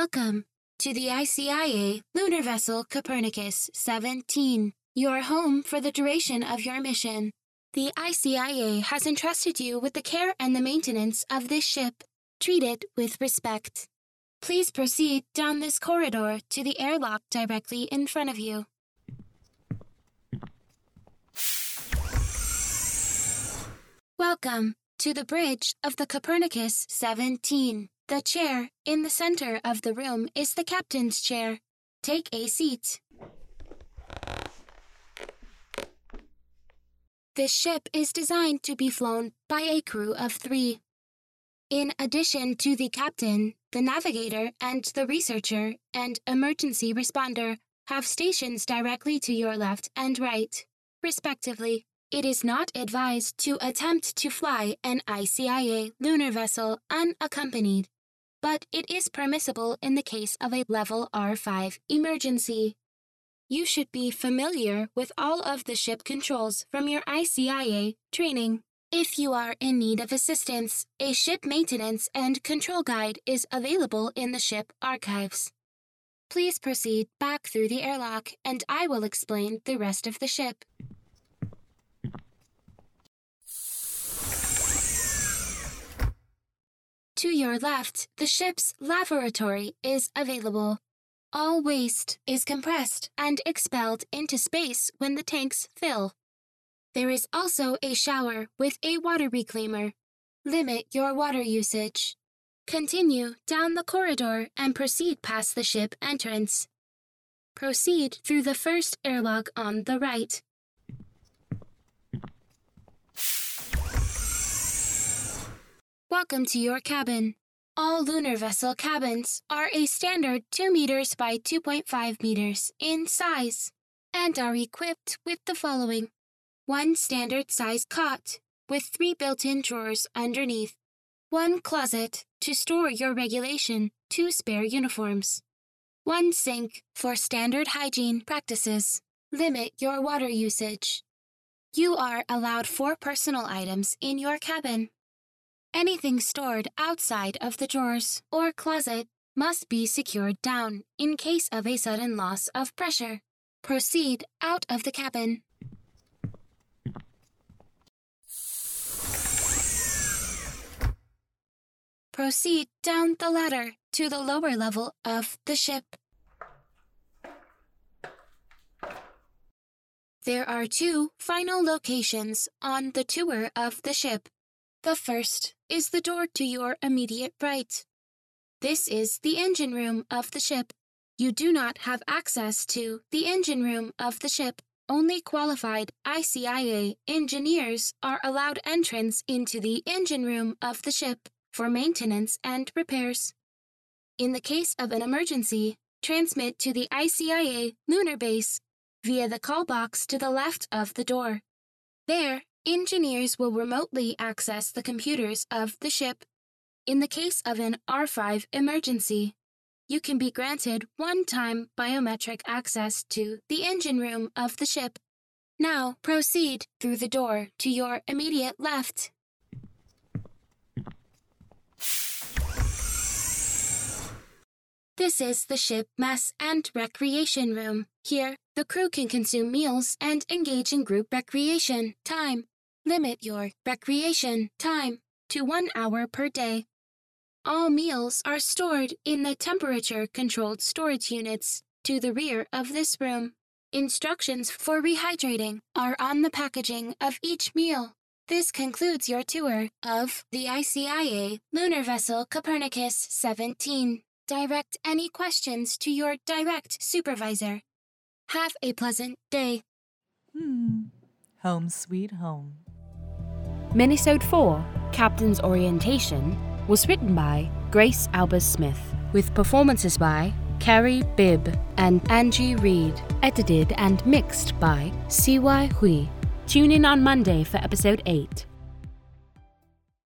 Welcome to the ICIA lunar vessel Copernicus 17, your home for the duration of your mission. The ICIA has entrusted you with the care and the maintenance of this ship. Treat it with respect. Please proceed down this corridor to the airlock directly in front of you. Welcome to the bridge of the Copernicus 17. The chair in the center of the room is the captain's chair. Take a seat. This ship is designed to be flown by a crew of three. In addition to the captain, the navigator and the researcher and emergency responder have stations directly to your left and right, respectively. It is not advised to attempt to fly an ICIA lunar vessel unaccompanied, but it is permissible in the case of a level R5 emergency. You should be familiar with all of the ship controls from your ICIA training. If you are in need of assistance, a ship maintenance and control guide is available in the ship archives. Please proceed back through the airlock and I will explain the rest of the ship. To your left, the ship's laboratory is available. All waste is compressed and expelled into space when the tanks fill. There is also a shower with a water reclaimer. Limit your water usage. Continue down the corridor and proceed past the ship entrance. Proceed through the first airlock on the right. Welcome to your cabin. All lunar vessel cabins are a standard 2 meters by 2.5 meters in size and are equipped with the following one standard size cot with three built in drawers underneath, one closet to store your regulation, two spare uniforms, one sink for standard hygiene practices. Limit your water usage. You are allowed four personal items in your cabin. Anything stored outside of the drawers or closet must be secured down in case of a sudden loss of pressure. Proceed out of the cabin. Proceed down the ladder to the lower level of the ship. There are two final locations on the tour of the ship. The first is the door to your immediate right. This is the engine room of the ship. You do not have access to the engine room of the ship. Only qualified ICIA engineers are allowed entrance into the engine room of the ship for maintenance and repairs. In the case of an emergency, transmit to the ICIA lunar base via the call box to the left of the door. There, engineers will remotely access the computers of the ship. In the case of an R5 emergency, you can be granted one-time biometric access to the engine room of the ship. Now proceed through the door to your immediate left. This is the ship mess and recreation room. Here, the crew can consume meals and engage in group recreation time. Limit your recreation time to one hour per day. All meals are stored in the temperature controlled storage units to the rear of this room. Instructions for rehydrating are on the packaging of each meal. This concludes your tour of the ICIA lunar vessel Copernicus 17. Direct any questions to your direct supervisor. Have a pleasant day. Hmm. Home sweet home. Minisode 4, Captain's Orientation, was written by Grace Albers Smith, with performances by Carrie Bibb and Angie Reed, edited and mixed by CY Hui. Tune in on Monday for episode 8.